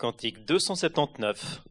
Cantique 279.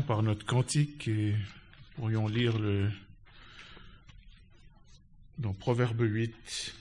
Par notre cantique et pourrions lire le, dans Proverbe 8.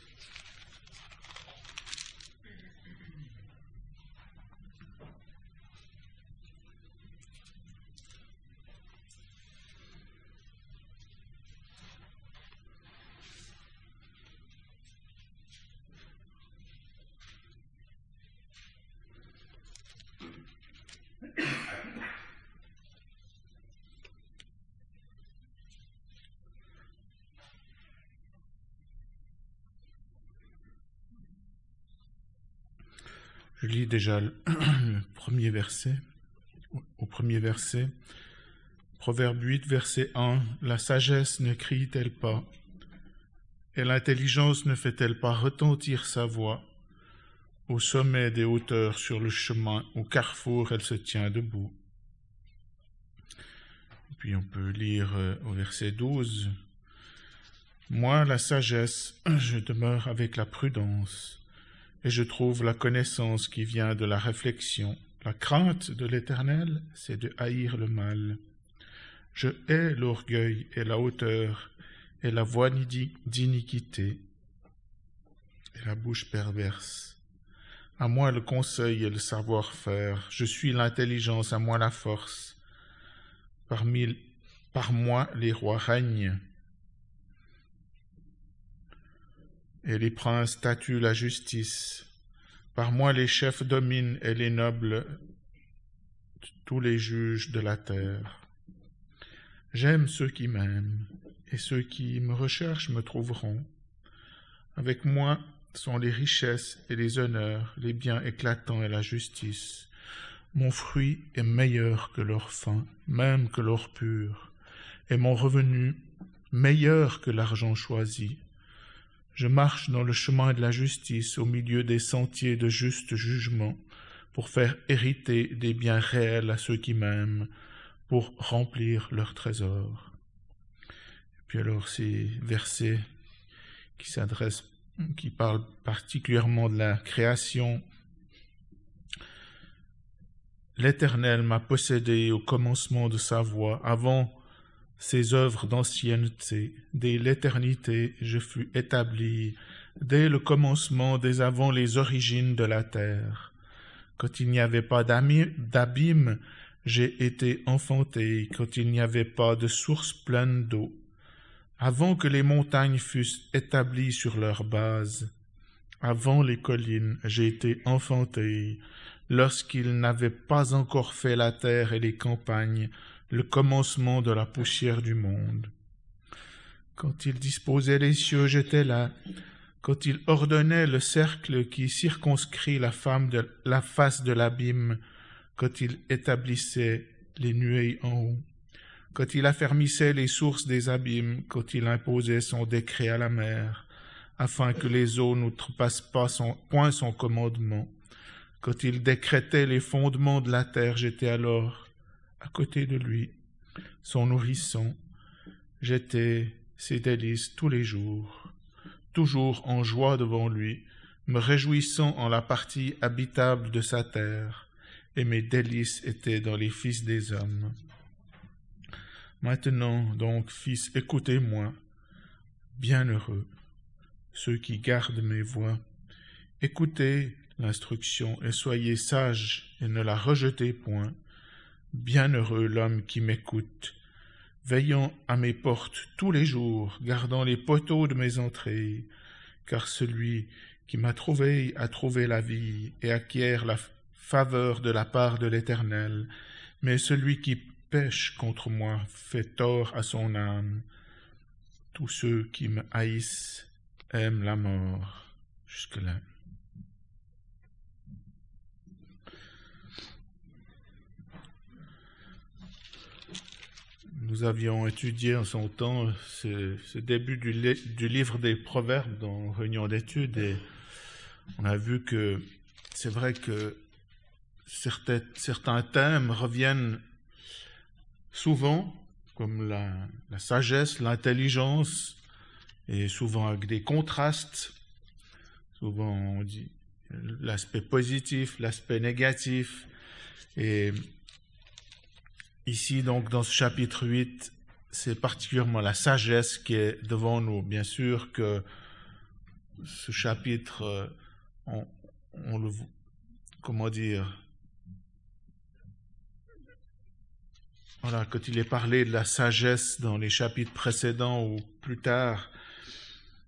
Lis déjà le premier verset. Au premier verset, Proverbe 8, verset 1, La sagesse ne crie-t-elle pas? Et l'intelligence ne fait-elle pas retentir sa voix? Au sommet des hauteurs, sur le chemin, au carrefour, elle se tient debout. Puis on peut lire euh, au verset 12. Moi, la sagesse, je demeure avec la prudence, et je trouve la connaissance qui vient de la réflexion. La crainte de l'Éternel, c'est de haïr le mal. Je hais l'orgueil et la hauteur, et la voix d'iniquité, et la bouche perverse. À moi le conseil et le savoir-faire, je suis l'intelligence, à moi la force. Parmi, par moi les rois règnent, et les princes statuent la justice. Par moi les chefs dominent et les nobles, tous les juges de la terre. J'aime ceux qui m'aiment, et ceux qui me recherchent me trouveront. Avec moi sont les richesses et les honneurs, les biens éclatants et la justice. Mon fruit est meilleur que leur fin, même que l'or pur, et mon revenu meilleur que l'argent choisi. Je marche dans le chemin de la justice au milieu des sentiers de juste jugement pour faire hériter des biens réels à ceux qui m'aiment, pour remplir leur trésor. Et puis alors ces versets qui s'adressent, qui parlent particulièrement de la création. L'Éternel m'a possédé au commencement de sa voie, avant ses œuvres d'ancienneté. Dès l'éternité, je fus établi, dès le commencement, dès avant les origines de la terre. Quand il n'y avait pas d'abîme, j'ai été enfanté quand il n'y avait pas de source pleine d'eau, avant que les montagnes fussent établies sur leur base, avant les collines, j'ai été enfanté, lorsqu'il n'avait pas encore fait la terre et les campagnes, le commencement de la poussière du monde. Quand il disposait les cieux, j'étais là. Quand il ordonnait le cercle qui circonscrit la, femme de, la face de l'abîme, quand il établissait les nuées en haut, quand il affermissait les sources des abîmes, quand il imposait son décret à la mer, afin que les eaux n'outrepassent pas point son commandement, quand il décrétait les fondements de la terre, j'étais alors à côté de lui, son nourrisson, j'étais ses délices tous les jours, toujours en joie devant lui, me réjouissant en la partie habitable de sa terre, et mes délices étaient dans les fils des hommes. Maintenant donc, fils, écoutez-moi, bienheureux, ceux qui gardent mes voix, écoutez l'instruction et soyez sages et ne la rejetez point. Bienheureux l'homme qui m'écoute, veillant à mes portes tous les jours, gardant les poteaux de mes entrées, car celui qui m'a trouvé a trouvé la vie et acquiert la faveur de la part de l'Éternel, mais celui qui pêche contre moi fait tort à son âme. Tous ceux qui me haïssent aiment la mort. Jusque-là. Nous avions étudié en son temps ce, début du, livre des Proverbes dans Réunion d'études et on a vu que c'est vrai que certains, certains thèmes reviennent souvent, comme la, la sagesse, l'intelligence, et souvent avec des contrastes. Souvent on dit l'aspect positif, l'aspect négatif. Et ici, donc, dans ce chapitre 8, c'est particulièrement la sagesse qui est devant nous. Bien sûr que ce chapitre, euh, on, on le, comment dire, Voilà, quand il est parlé de la sagesse dans les chapitres précédents ou plus tard,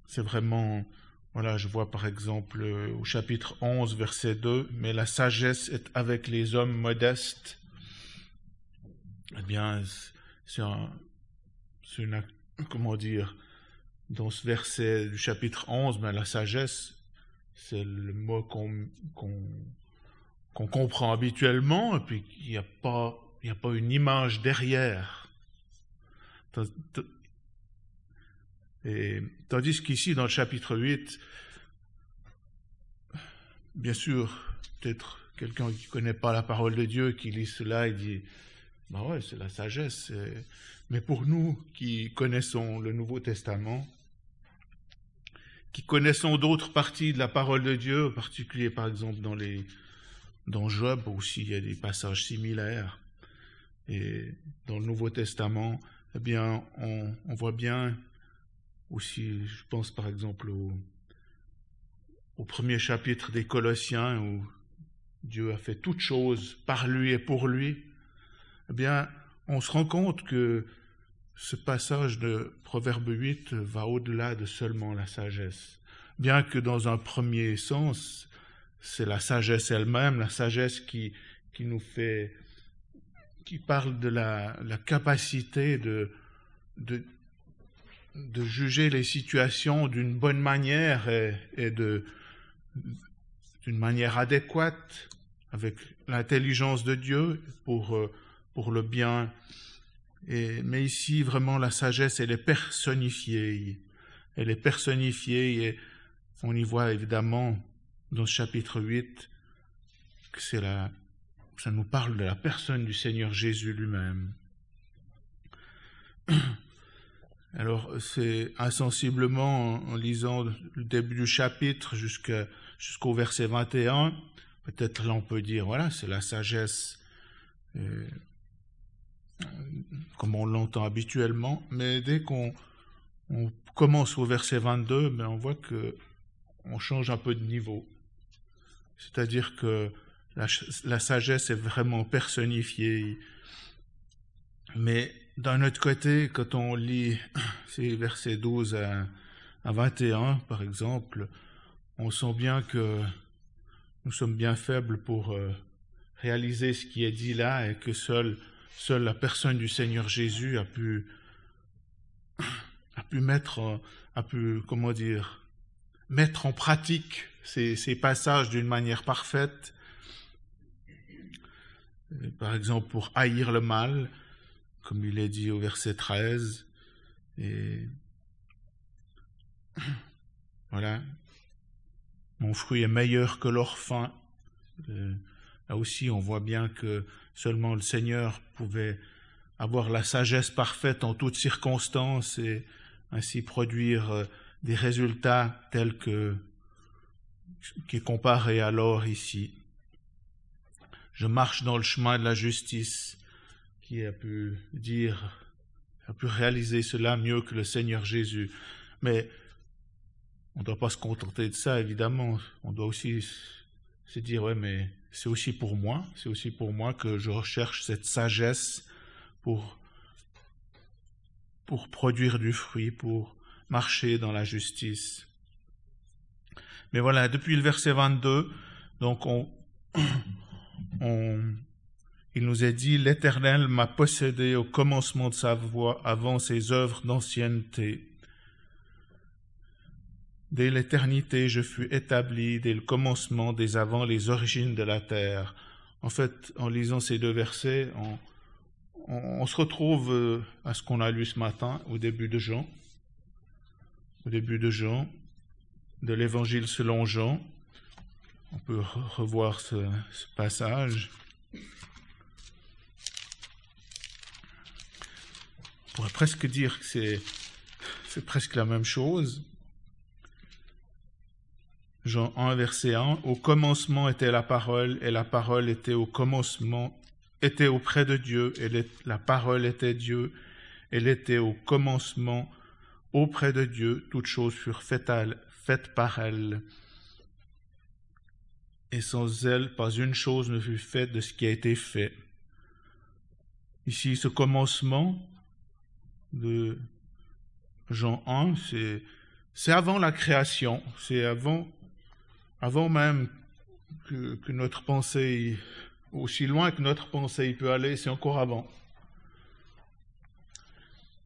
c'est vraiment, voilà, je vois par exemple euh, au chapitre 11, verset 2, mais la sagesse est avec les hommes modestes. Eh bien, c'est un, une, comment dire, dans ce verset du chapitre 11, mais la sagesse, c'est le mot qu'on qu'on comprend habituellement, et puis il n'y a pas a pas une image derrière. Et, tandis qu'ici, dans le chapitre 8, bien sûr, peut-être quelqu'un qui ne connaît pas la parole de Dieu, qui lit cela et dit, bah c'est la sagesse. Mais pour nous qui connaissons le Nouveau Testament, qui connaissons d'autres parties de la parole de Dieu, en particulier par exemple dans Job aussi il y a des passages similaires et dans le Nouveau Testament, eh bien on, on voit bien aussi, je pense par exemple au, au premier chapitre des Colossiens où Dieu a fait toutes choses par lui et pour lui, eh bien, on se rend compte que ce passage de Proverbe 8 va au-delà de seulement la sagesse. Bien que dans un premier sens, c'est la sagesse elle-même, la sagesse qui, qui nous fait, qui parle de la, capacité de, de, de, juger les situations d'une bonne manière et, et de, d'une manière adéquate, avec l'intelligence de Dieu pour, euh, pour le bien. Mais ici, vraiment, la sagesse, elle est personnifiée. Elle est personnifiée et on y voit évidemment dans ce chapitre 8 que c'est la, ça nous parle de la personne du Seigneur Jésus lui-même. Alors, c'est insensiblement en lisant le début du chapitre jusqu'au verset 21, peut-être là on peut dire, voilà, c'est la sagesse euh, comme on l'entend habituellement, mais dès qu'on on commence au verset 22, ben on voit que on change un peu de niveau. C'est-à-dire que la, sagesse est vraiment personnifiée. Mais d'un autre côté, quand on lit ces versets 12 à, à 21, par exemple, on sent bien que nous sommes bien faibles pour euh, réaliser ce qui est dit là et que seule, seule la personne du Seigneur Jésus a pu, mettre, mettre en pratique ces, passages d'une manière parfaite. Par exemple, pour haïr le mal, comme il est dit au verset 13. Et voilà. Mon fruit est meilleur que. Euh, là aussi, on voit bien que seulement le Seigneur pouvait avoir la sagesse parfaite en toutes circonstances et ainsi produire euh, des résultats tels que qui est comparé alors ici. Je marche dans le chemin de la justice qui a pu dire, a pu réaliser cela mieux que le Seigneur Jésus. Mais on ne doit pas se contenter de ça, évidemment. On doit aussi se dire, ouais, mais c'est aussi pour moi, c'est aussi pour moi que je recherche cette sagesse pour, produire du fruit, pour marcher dans la justice. Mais voilà, depuis le verset 22, donc on, il nous est dit, l'Éternel m'a possédé au commencement de sa voie avant ses œuvres d'ancienneté. Dès l'éternité, je fus établi, dès le commencement, dès avant les origines de la terre. En fait, en lisant ces deux versets, on, se retrouve euh, à ce qu'on a lu ce matin, au début de Jean, au début de Jean, de l'Évangile selon Jean. On peut revoir ce, passage. On pourrait presque dire que c'est presque la même chose. Jean 1, verset 1, Au commencement était la parole, et la parole était au commencement, était auprès de Dieu, et la parole était Dieu, elle était au commencement auprès de Dieu, toutes choses furent faites, par elle. Et sans elle, pas une chose ne fut faite de ce qui a été fait. Ici, ce commencement, de Jean 1, c'est avant la création, c'est avant, avant même que, notre pensée, aussi loin que notre pensée peut aller, c'est encore avant.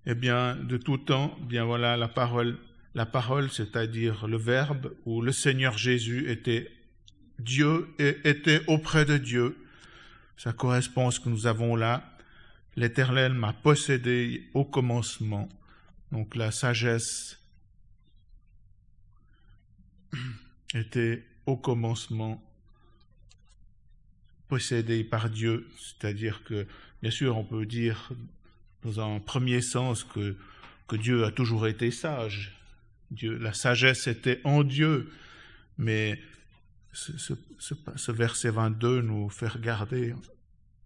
Eh bien, de tout temps, bien voilà, la parole, la parole, c'est-à-dire le Verbe, où le Seigneur Jésus était Dieu et était auprès de Dieu. Ça correspond à ce que nous avons là L'Éternel m'a possédé au commencement. Donc la sagesse était au commencement possédé par Dieu, c'est-à-dire que, bien sûr, on peut dire dans un premier sens que, que Dieu a toujours été sage. Dieu, la sagesse était en Dieu, mais ce, ce, ce, verset 22 nous fait regarder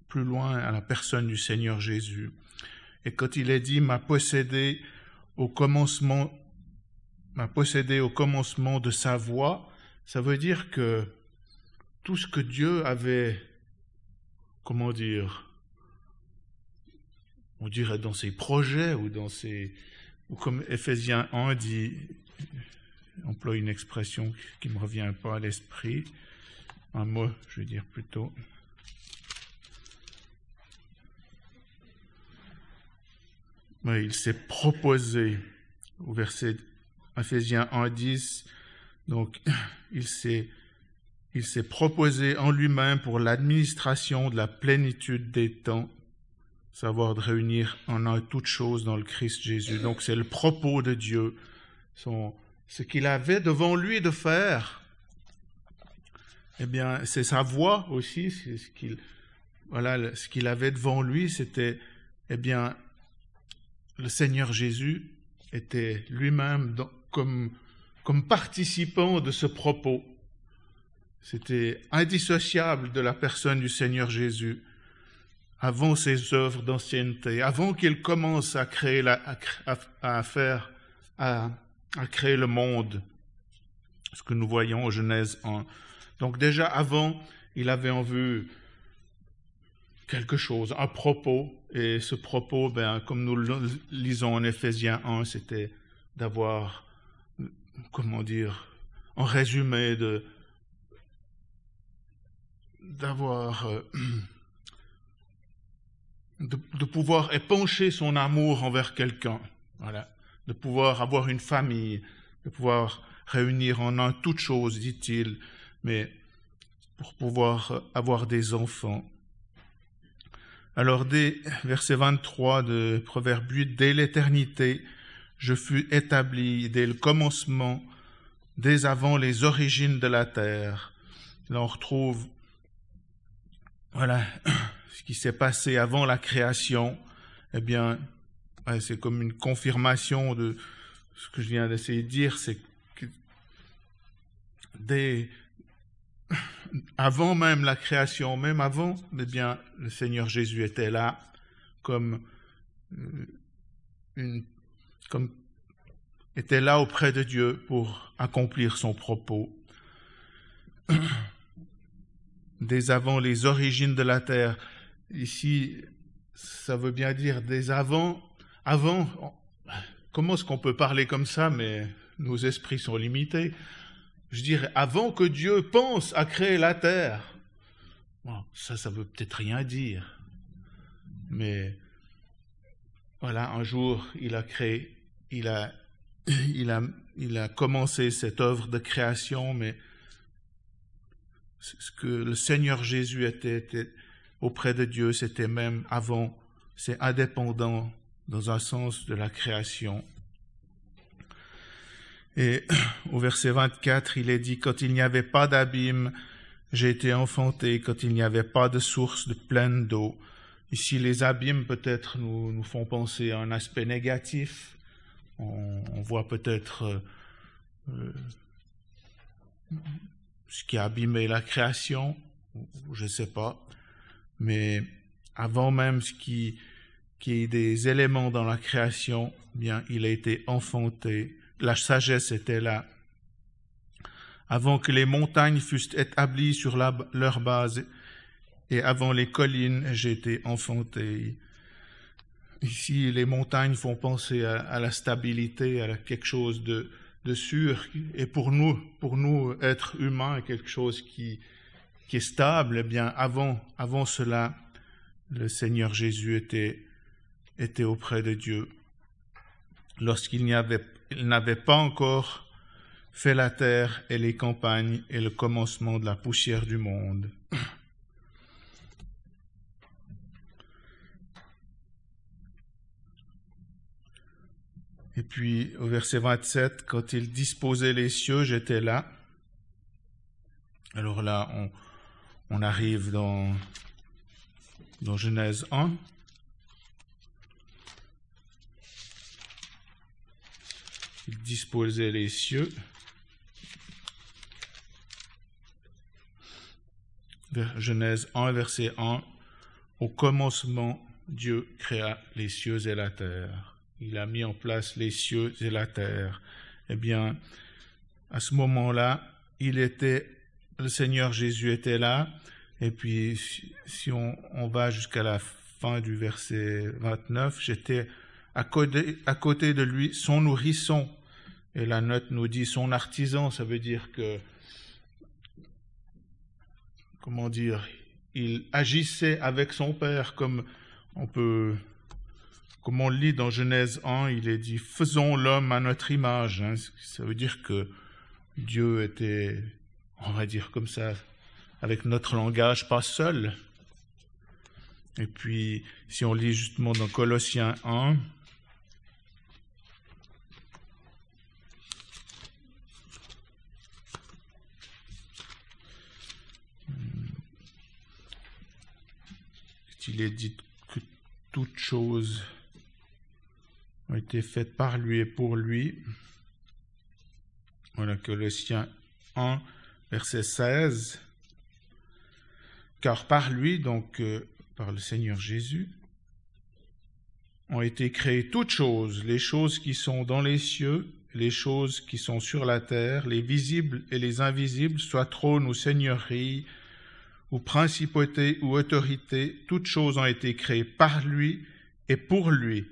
plus loin à la personne du Seigneur Jésus. Et quand il est dit m'a possédé au commencement, m'a possédé au commencement de sa voix, ça veut dire que tout ce que Dieu avait, comment dire, on dirait dans ses projets ou dans ses, ou comme Ephésiens 1 dit, emploie une expression qui ne me revient pas à l'esprit, un mot, je veux dire plutôt. Il s'est proposé, au verset Ephésiens 1, 10, donc il s'est, proposé en lui-même pour l'administration de la plénitude des temps, savoir de réunir en un toutes choses dans le Christ Jésus. Donc c'est le propos de Dieu, ce qu'il avait devant lui de faire, eh bien, c'est sa voix aussi, ce qu'il, voilà, ce qu'il avait devant lui, c'était, eh bien, le Seigneur Jésus était lui-même comme, comme participant de ce propos. C'était indissociable de la personne du Seigneur Jésus avant ses œuvres d'ancienneté, avant qu'il commence à créer, la, à, à faire, à, a créé le monde, ce que nous voyons en Genèse 1. Donc déjà avant, il avait en vue quelque chose, un propos, et ce propos, ben, comme nous le lisons en Éphésiens 1, c'était d'avoir, comment dire, en résumé, de d'avoir, euh, de, pouvoir épancher son amour envers quelqu'un. Voilà de pouvoir avoir une famille, de pouvoir réunir en un toutes choses, dit-il, mais pour pouvoir avoir des enfants. Alors, dès verset 23 de Proverbe 8, dès l'éternité, je fus établi, dès le commencement, dès avant les origines de la terre. Là, on retrouve, voilà, ce qui s'est passé avant la création. Eh bien, c'est comme une confirmation de ce que je viens d'essayer de dire, c'est que dès, avant même la création, même avant, eh bien, le Seigneur Jésus était là comme euh, une, comme était là auprès de Dieu pour accomplir son propos. Dès avant les origines de la terre, ici, ça veut bien dire dès avant avant, comment est-ce qu'on peut parler comme ça, mais nos esprits sont limités Je dirais, avant que Dieu pense à créer la terre. ça, ça veut peut-être rien dire. Mais voilà, un jour, il a créé, il a, il a, il a commencé cette œuvre de création, mais ce que le Seigneur Jésus était, auprès de Dieu, c'était même avant, c'est indépendant dans un sens de la création. Et au verset 24, il est dit, quand il n'y avait pas d'abîme, j'ai été enfanté, quand il n'y avait pas de source de pleine d'eau. Ici, les abîmes peut-être nous font penser à un aspect négatif. On, voit peut-être euh, euh, ce qui a abîmé la création, je ne sais pas. Mais avant même ce qui, qui est des éléments dans la création, bien, il a été enfanté. La sagesse était là. Avant que les montagnes fussent établies sur leur base et avant les collines, été enfanté. Ici, les montagnes font penser à, la stabilité, à quelque chose de, sûr. Et pour nous, pour nous, être humains, quelque chose qui, qui est stable, eh bien, avant, avant cela, le Seigneur Jésus était était auprès de Dieu lorsqu'il n'avait pas encore fait la terre et les campagnes et le commencement de la poussière du monde. Et puis au verset 27, quand il disposait les cieux, j'étais là. Alors là, on, arrive dans, dans Genèse 1. Il disposait les cieux. Genèse 1, verset 1. Au commencement, Dieu créa les cieux et la terre. Il a mis en place les cieux et la terre. Eh bien, à ce moment-là, il était, le Seigneur Jésus était là. Et puis, si on, va jusqu'à la fin du verset 29, j'étais à côté, à côté de lui, son nourrisson. Et la note nous dit son artisan, ça veut dire que, comment dire, il agissait avec son père comme on peut, comme on lit dans Genèse 1, il est dit faisons l'homme à notre image. Hein. Ça veut dire que Dieu était, on va dire comme ça, avec notre langage, pas seul. Et puis, si on lit justement dans Colossiens 1, il est dit que toutes choses ont été faites par lui et pour lui. Voilà Colossiens 1, verset 16. Car par lui, donc euh, par le Seigneur Jésus, ont été créées toutes choses, les choses qui sont dans les cieux, les choses qui sont sur la terre, les visibles et les invisibles, soit trône ou seigneurie, ou principauté ou autorité, toutes choses ont été créées par lui et pour lui.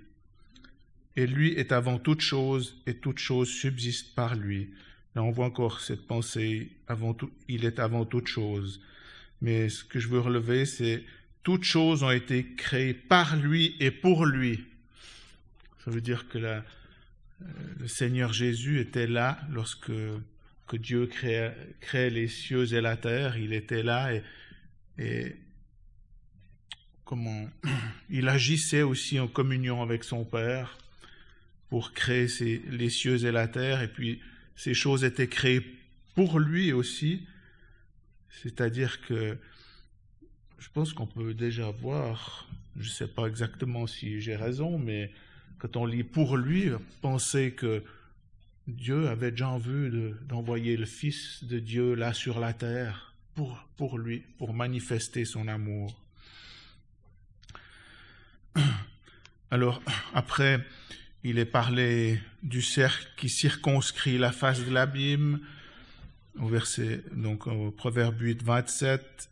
Et lui est avant toute chose, et toute chose subsiste par lui. Là, on voit encore cette pensée, avant tout, il est avant toute chose. Mais ce que je veux relever, c'est toutes choses ont été créées par lui et pour lui. Ça veut dire que la, le Seigneur Jésus était là lorsque que Dieu créait, créait les cieux et la terre. Il était là et, et comment il agissait aussi en communion avec son Père pour créer les cieux et la terre, et puis ces choses étaient créées pour lui aussi, c'est-à-dire que je pense qu'on peut déjà voir, je ne sais pas exactement si j'ai raison, mais quand on lit pour lui, penser que Dieu avait déjà envie d'envoyer le Fils de Dieu là sur la terre pour, pour lui, pour manifester son amour. Alors, après, il est parlé du cercle qui circonscrit la face de l'abîme, au verset, donc au Proverbe 8, 27.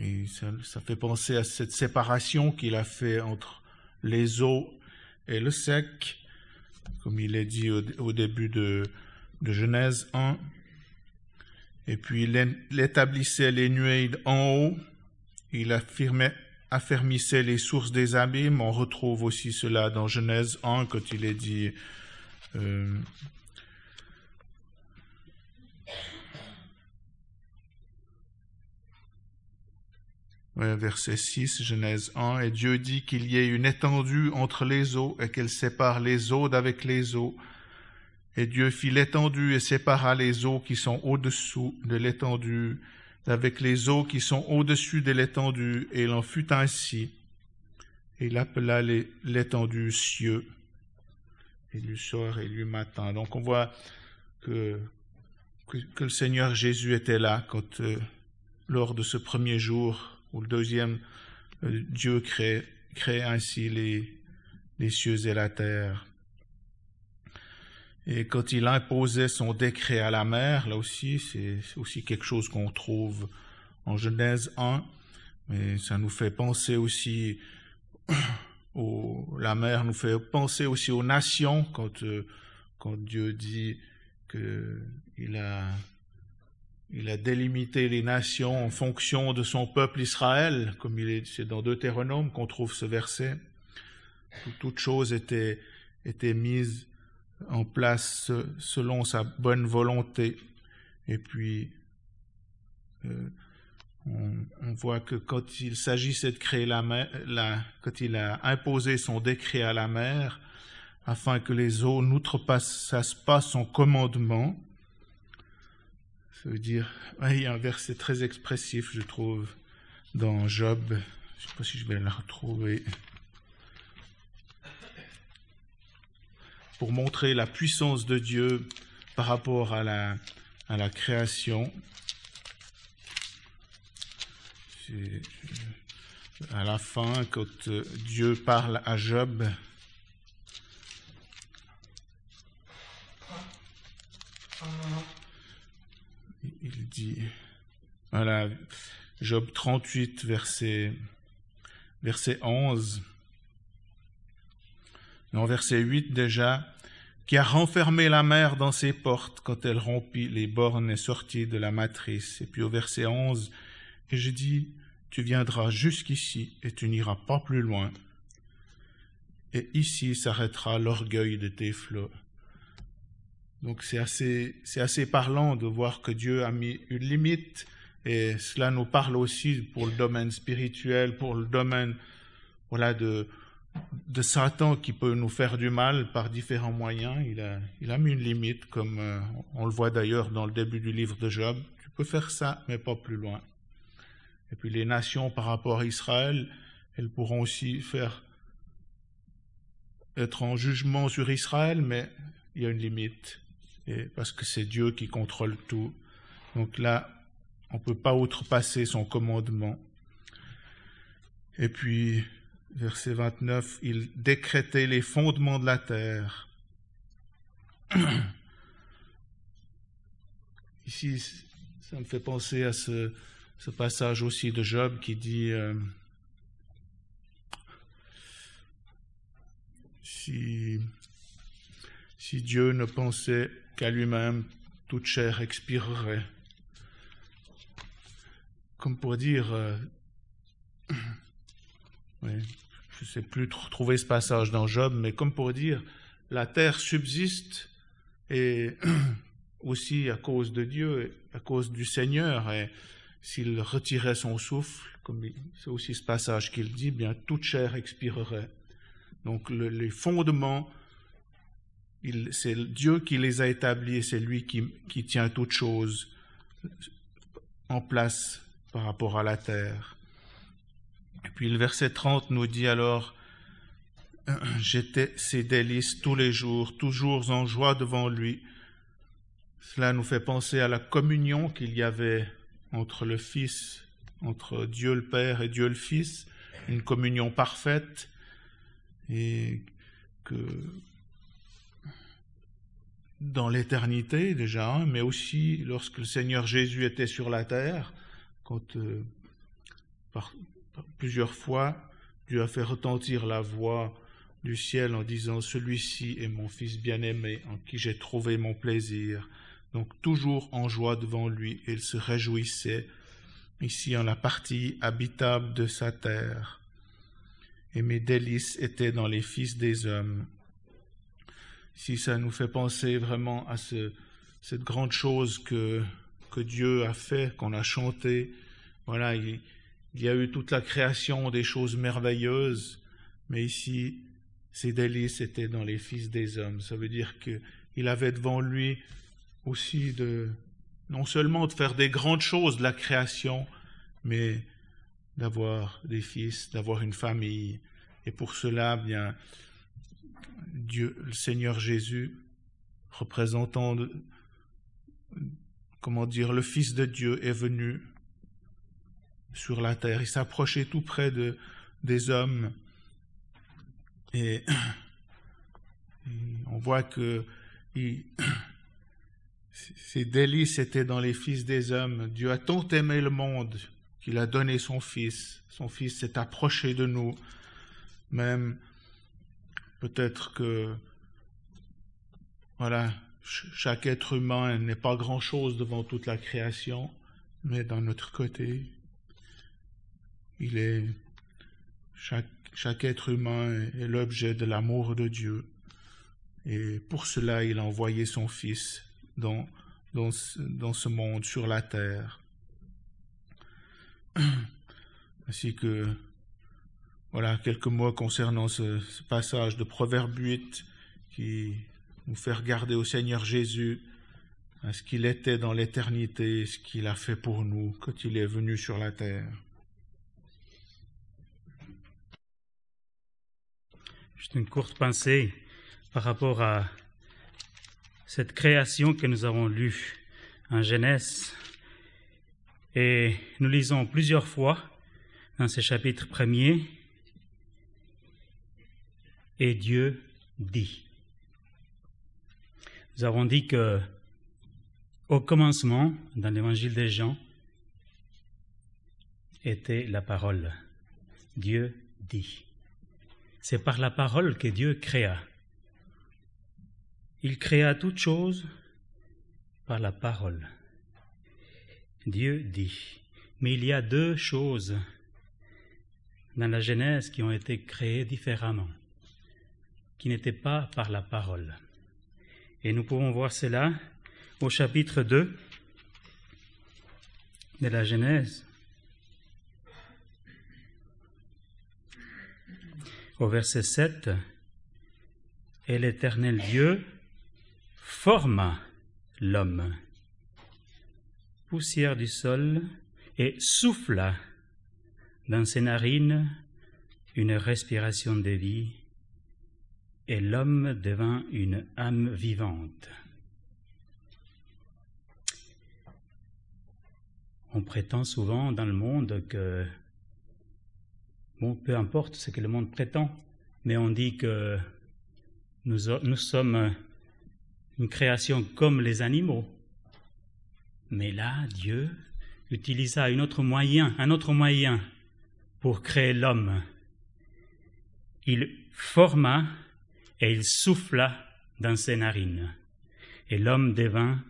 Et ça, fait penser à cette séparation qu'il a fait entre les eaux et le sec comme il est dit au, début de, Genèse 1. Et puis il établissait les nuées en haut, il affirmait, affermissait les sources des abîmes. On retrouve aussi cela dans Genèse 1 quand il est dit euh, verset 6, Genèse 1, et Dieu dit qu'il y ait une étendue entre les eaux et qu'elle sépare les eaux d'avec les eaux. Et Dieu fit l'étendue et sépara les eaux qui sont au-dessous de l'étendue d'avec les eaux qui sont au-dessus de l'étendue, et il en fut ainsi. Et il appela l'étendue cieux, et lui soir et lui matin. Donc on voit que, que, le Seigneur Jésus était là quand, euh, lors de ce premier jour ou le deuxième, euh, Dieu crée, ainsi les cieux et la terre. Et quand il imposait son décret à la mer, là aussi, c'est aussi quelque chose qu'on trouve en Genèse 1, mais ça nous fait penser aussi au, la mer nous fait penser aussi aux nations quand, euh, quand Dieu dit qu'il a il a délimité les nations en fonction de son peuple Israël, comme il est, c'est dans Deutéronome qu'on trouve ce verset. Toutes choses étaient, étaient mises en place selon sa bonne volonté. Et puis, euh, on, voit que quand il s'agissait de créer la mer, quand il a imposé son décret à la mer, afin que les eaux n'outrepassassent pas son commandement. Ça veut dire, il y a un verset très expressif, je trouve, dans Job. Je ne sais pas si je vais la retrouver. Pour montrer la puissance de Dieu par rapport à la, création. À la fin, quand Dieu parle à Job, il dit, voilà, Job 38, verset, verset 11, en verset 8 déjà, qui a renfermé la mer dans ses portes quand elle rompit les bornes et sortit de la matrice. Et puis au verset 11, et je dis, tu viendras jusqu'ici et tu n'iras pas plus loin. Et ici s'arrêtera l'orgueil de tes flots. Donc c'est assez, c'est assez parlant de voir que Dieu a mis une limite et cela nous parle aussi pour le domaine spirituel, pour le domaine voilà, de, de Satan qui peut nous faire du mal par différents moyens. Il a, mis une limite, comme euh, on le voit d'ailleurs dans le début du livre de Job. Tu peux faire ça, mais pas plus loin. Et puis les nations par rapport à Israël, elles pourront aussi faire être en jugement sur Israël, mais il y a une limite parce que c'est Dieu qui contrôle tout. Donc là, on ne peut pas outrepasser son commandement. Et puis, verset 29, il décrétait les fondements de la terre. Ici, ça me fait penser à ce, passage aussi de Job qui dit euh, si, Dieu ne pensait qu'à lui-même toute chair expirerait. Comme pour dire, euh, je ne sais plus trouver ce passage dans Job, mais comme pour dire, la terre subsiste et aussi à cause de Dieu, à cause du Seigneur, et s'il retirait son souffle, comme c'est aussi ce passage qu'il dit, bien toute chair expirerait. Donc les fondements c'est Dieu qui les a établis et c'est lui qui, qui tient toutes choses en place par rapport à la terre. Et puis le verset 30 nous dit alors, j'étais ses délices tous les jours, toujours en joie devant lui. Cela nous fait penser à la communion qu'il y avait entre le Fils, entre Dieu le Père et Dieu le Fils, une communion parfaite, et que dans l'éternité déjà, hein, mais aussi lorsque le Seigneur Jésus était sur la terre, quand euh, plusieurs fois Dieu a fait retentir la voix du ciel en disant Celui-ci est mon Fils bien-aimé en qui j'ai trouvé mon plaisir. Donc toujours en joie devant lui, il se réjouissait ici en la partie habitable de sa terre. Et mes délices étaient dans les fils des hommes si ça nous fait penser vraiment à ce, cette grande chose que, Dieu a fait, qu'on a chanté. Voilà, il, y a eu toute la création des choses merveilleuses, mais ici, ses délices étaient dans les fils des hommes. Ça veut dire qu'il avait devant lui aussi de, non seulement de faire des grandes choses de la création, mais d'avoir des fils, d'avoir une famille. Et pour cela, bien, Dieu, le Seigneur Jésus, représentant, comment dire, le Fils de Dieu est venu sur la terre. Il s'approchait tout près de, des hommes. Et, on voit que ses délices étaient dans les fils des hommes. Dieu a tant aimé le monde qu'il a donné son Fils. Son Fils s'est approché de nous, même Peut-être que, voilà, chaque être humain n'est pas grand-chose devant toute la création, mais d'un autre côté, il est, chaque, chaque être humain est l'objet de l'amour de Dieu. Et pour cela, il a envoyé son Fils dans, ce monde, sur la terre. Ainsi que voilà quelques mots concernant ce, passage de Proverbe 8 qui nous fait regarder au Seigneur Jésus, à ce qu'il était dans l'éternité, ce qu'il a fait pour nous quand il est venu sur la terre. Juste une courte pensée par rapport à cette création que nous avons lue en Genèse. Et nous lisons plusieurs fois dans ce chapitre premier, et Dieu dit. Nous avons dit que au commencement, dans l'évangile des Jean, était la parole. Dieu dit. C'est par la parole que Dieu créa. Il créa toutes choses par la parole. Dieu dit. Mais il y a deux choses dans la Genèse qui ont été créées différemment, qui n'étaient pas par la parole. Et nous pouvons voir cela au chapitre 2 de la Genèse, au verset 7, Et l'Éternel Dieu forma l'homme, poussière du sol, et souffla dans ses narines une respiration de vie, et l'homme devint une âme vivante. On prétend souvent dans le monde que, peu importe ce que le monde prétend, mais on dit que nous sommes une création comme les animaux. Mais là, Dieu utilisa un autre moyen, un autre moyen pour créer l'homme. Il forma et il souffla dans ses narines, et l'homme devint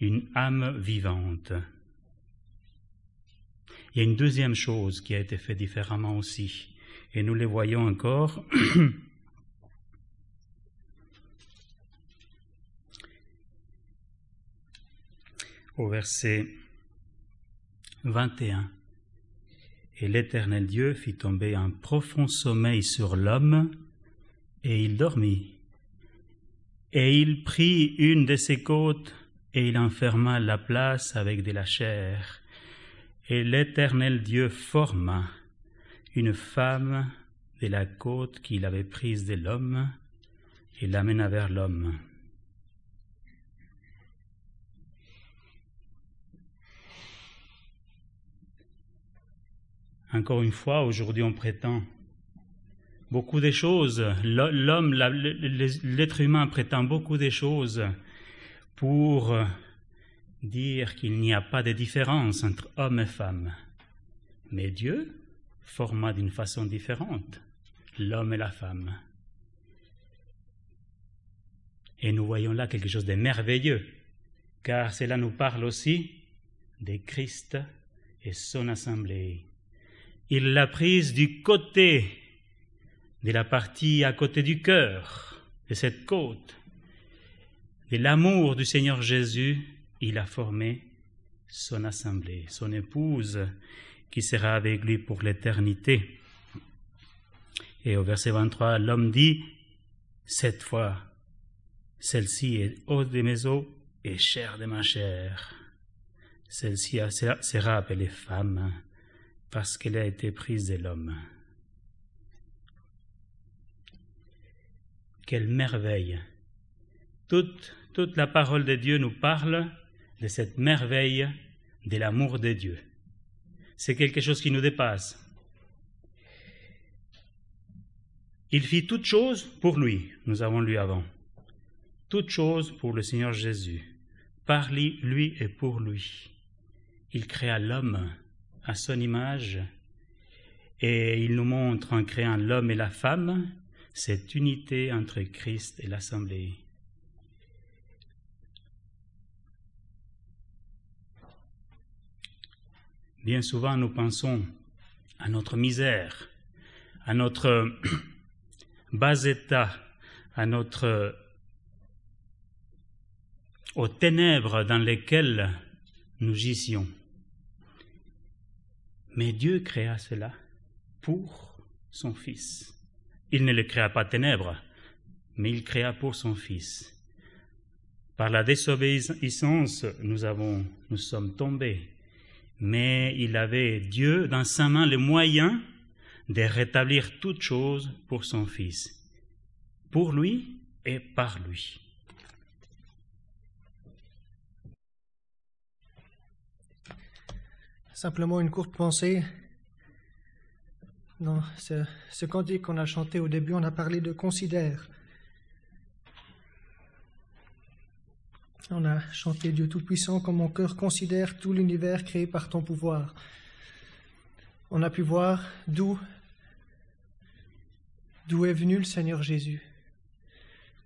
une âme vivante. Il y a une deuxième chose qui a été faite différemment aussi, et nous le voyons encore. au verset 21. Et l'Éternel Dieu fit tomber un profond sommeil sur l'homme, et il dormit. Et il prit une de ses côtes, et il enferma la place avec de la chair. Et l'Éternel Dieu forma une femme de la côte qu'il avait prise de l'homme et l'amena vers l'homme. Encore une fois, aujourd'hui on prétend beaucoup de choses. L'homme, l'être humain prétend beaucoup de choses pour dire qu'il n'y a pas de différence entre homme et femme. Mais Dieu forma d'une façon différente l'homme et la femme. Et nous voyons là quelque chose de merveilleux, car cela nous parle aussi de Christ et son assemblée. Il l'a prise du côté de la partie à côté du cœur, de cette côte, de l'amour du Seigneur Jésus il a formé son assemblée, son épouse, qui sera avec lui pour l'éternité. Et au verset 23, l'homme dit, cette fois, celle-ci est haute de mes os et chair de ma chair. Celle-ci sera appelée femme parce qu'elle a été prise de l'homme. Quelle merveille. Toute, toute la parole de Dieu nous parle de cette merveille de l'amour de Dieu. C'est quelque chose qui nous dépasse. Il fit toute chose pour lui, nous avons lu avant. Toute chose pour le Seigneur Jésus, par lui et pour lui. Il créa l'homme à son image et il nous montre en créant l'homme et la femme cette unité entre Christ et l'Assemblée. Bien souvent, nous pensons à notre misère, à notre bas état, à notre aux ténèbres dans lesquelles nous gissions. Mais Dieu créa cela pour son Fils. Il ne le créa pas ténèbres, mais il créa pour son Fils. Par la désobéissance, nous, avons, nous sommes tombés, mais il avait Dieu dans sa main le moyen de rétablir toutes choses pour son Fils, pour lui et par lui. Simplement une courte pensée. Dans ce, ce cantique qu'on a chanté au début, on a parlé de considère. On a chanté Dieu Tout-Puissant, comme mon cœur considère tout l'univers créé par ton pouvoir. On a pu voir d'où d'où est venu le Seigneur Jésus,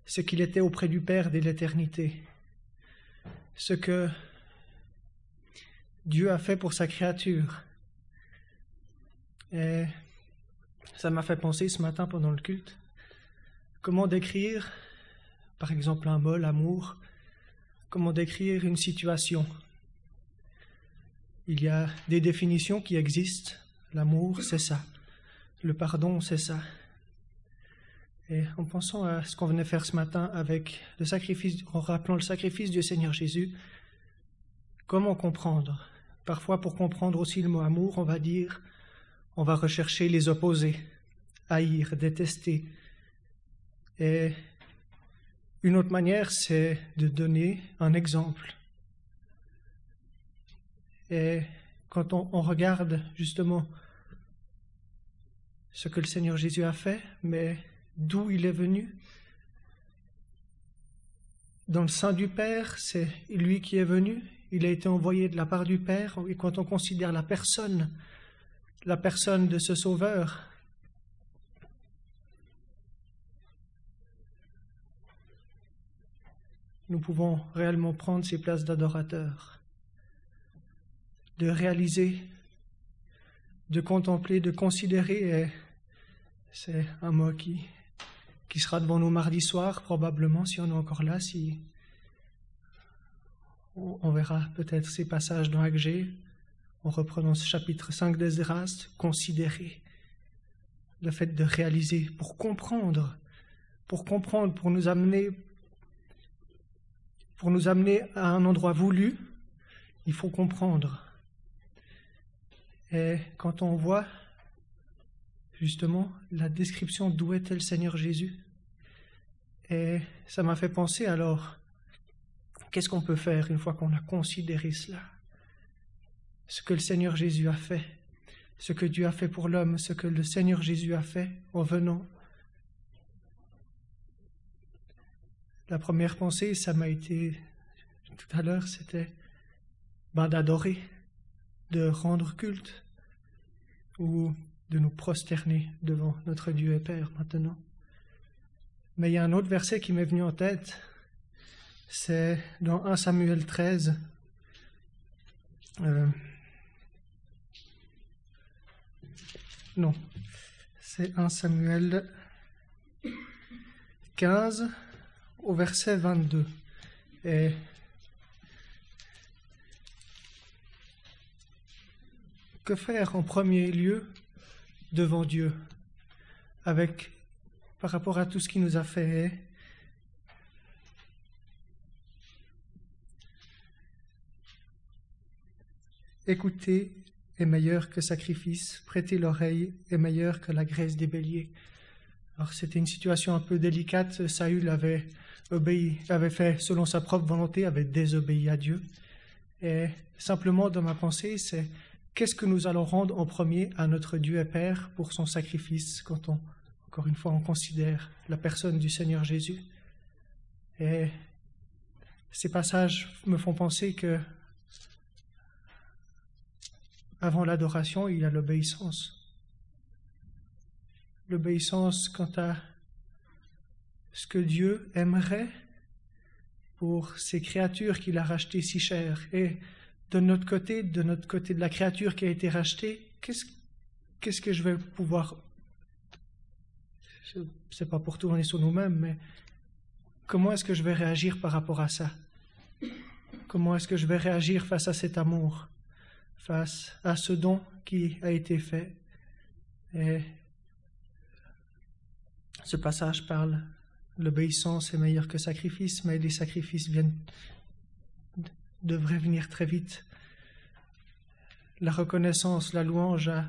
ce qu'il était auprès du Père dès l'éternité, ce que Dieu a fait pour sa créature. Et ça m'a fait penser ce matin pendant le culte, comment décrire, par exemple, un mot, l'amour, comment décrire une situation. Il y a des définitions qui existent. L'amour, c'est ça. Le pardon, c'est ça. Et en pensant à ce qu'on venait faire ce matin avec le sacrifice, en rappelant le sacrifice du Seigneur Jésus, comment comprendre? Parfois, pour comprendre aussi le mot amour, on va dire, on va rechercher les opposés, haïr, détester. Et une autre manière, c'est de donner un exemple. Et quand on, regarde justement ce que le Seigneur Jésus a fait, mais d'où il est venu, dans le sein du Père, c'est lui qui est venu, il a été envoyé de la part du Père, et quand on considère la personne, la personne de ce Sauveur, nous pouvons réellement prendre ces places d'adorateurs, de réaliser, de contempler, de considérer, c'est un mot qui, qui sera devant nous mardi soir, probablement, si on est encore là, si on verra peut-être ces passages dans Agé, en reprenant ce chapitre 5 d'Esdras, considérer le fait de réaliser, pour comprendre, pour comprendre, pour nous amener, pour nous amener à un endroit voulu, il faut comprendre. Et quand on voit justement la description d'où était le Seigneur Jésus, et ça m'a fait penser alors Qu'est-ce qu'on peut faire une fois qu'on a considéré cela? Ce que le Seigneur Jésus a fait, ce que Dieu a fait pour l'homme, ce que le Seigneur Jésus a fait en venant. La première pensée, ça m'a été tout à l'heure, c'était ben, d'adorer, de rendre culte ou de nous prosterner devant notre Dieu et Père maintenant. Mais il y a un autre verset qui m'est venu en tête c'est dans 1 Samuel 13. Euh, non, c'est 1 Samuel 15 au verset 22. Et que faire en premier lieu devant Dieu avec par rapport à tout ce qui nous a fait? Écouter est meilleur que sacrifice, prêter l'oreille est meilleur que la graisse des béliers. Alors c'était une situation un peu délicate. Saül avait obéi, avait fait selon sa propre volonté, avait désobéi à Dieu. Et simplement dans ma pensée, c'est qu'est-ce que nous allons rendre en premier à notre Dieu et Père pour son sacrifice quand on, encore une fois, on considère la personne du Seigneur Jésus? Et ces passages me font penser que avant l'adoration, il y a l'obéissance. L'obéissance quant à ce que Dieu aimerait pour ces créatures qu'il a rachetées si chères. Et de notre côté, de notre côté de la créature qui a été rachetée, qu'est-ce, qu'est-ce que je vais pouvoir... C'est pas pour tourner sur nous-mêmes, mais comment est-ce que je vais réagir par rapport à ça? Comment est-ce que je vais réagir face à cet amour face à ce don qui a été fait? Et ce passage parle l'obéissance est meilleure que sacrifice, mais les sacrifices devraient venir très vite. La reconnaissance, la louange à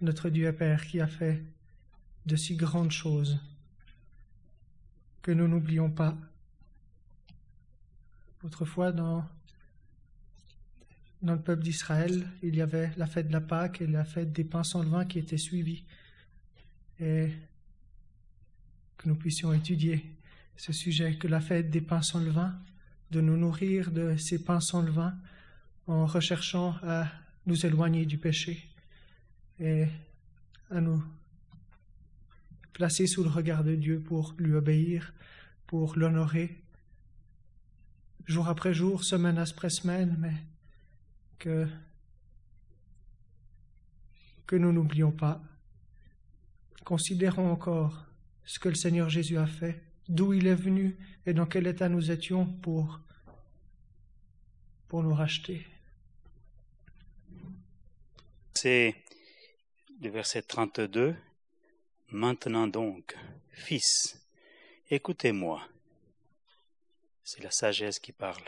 notre Dieu et Père qui a fait de si grandes choses que nous n'oublions pas. Autrefois, dans, dans le peuple d'Israël, il y avait la fête de la Pâque et la fête des pains sans levain qui étaient suivies. Et que nous puissions étudier ce sujet, que la fête des pains sans levain, de nous nourrir de ces pains sans levain en recherchant à nous éloigner du péché et à nous placer sous le regard de Dieu pour lui obéir, pour l'honorer, jour après jour, semaine après semaine, mais que, que nous n'oublions pas. Considérons encore ce que le Seigneur Jésus a fait, d'où il est venu et dans quel état nous étions pour, pour nous racheter. C'est le verset 32. Maintenant donc, fils, écoutez-moi. C'est la sagesse qui parle.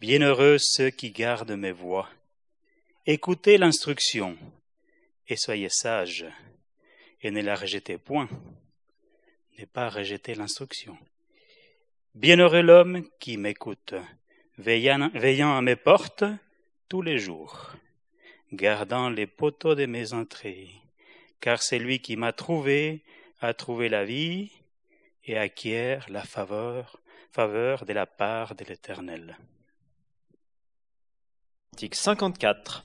Bienheureux ceux qui gardent mes voix. Écoutez l'instruction et soyez sages et ne la rejetez point pas rejeter l'instruction. Bienheureux l'homme qui m'écoute, veillant, veillant à mes portes tous les jours, gardant les poteaux de mes entrées, car c'est lui qui m'a trouvé a trouvé la vie et acquiert la faveur, faveur de la part de l'Éternel. 54.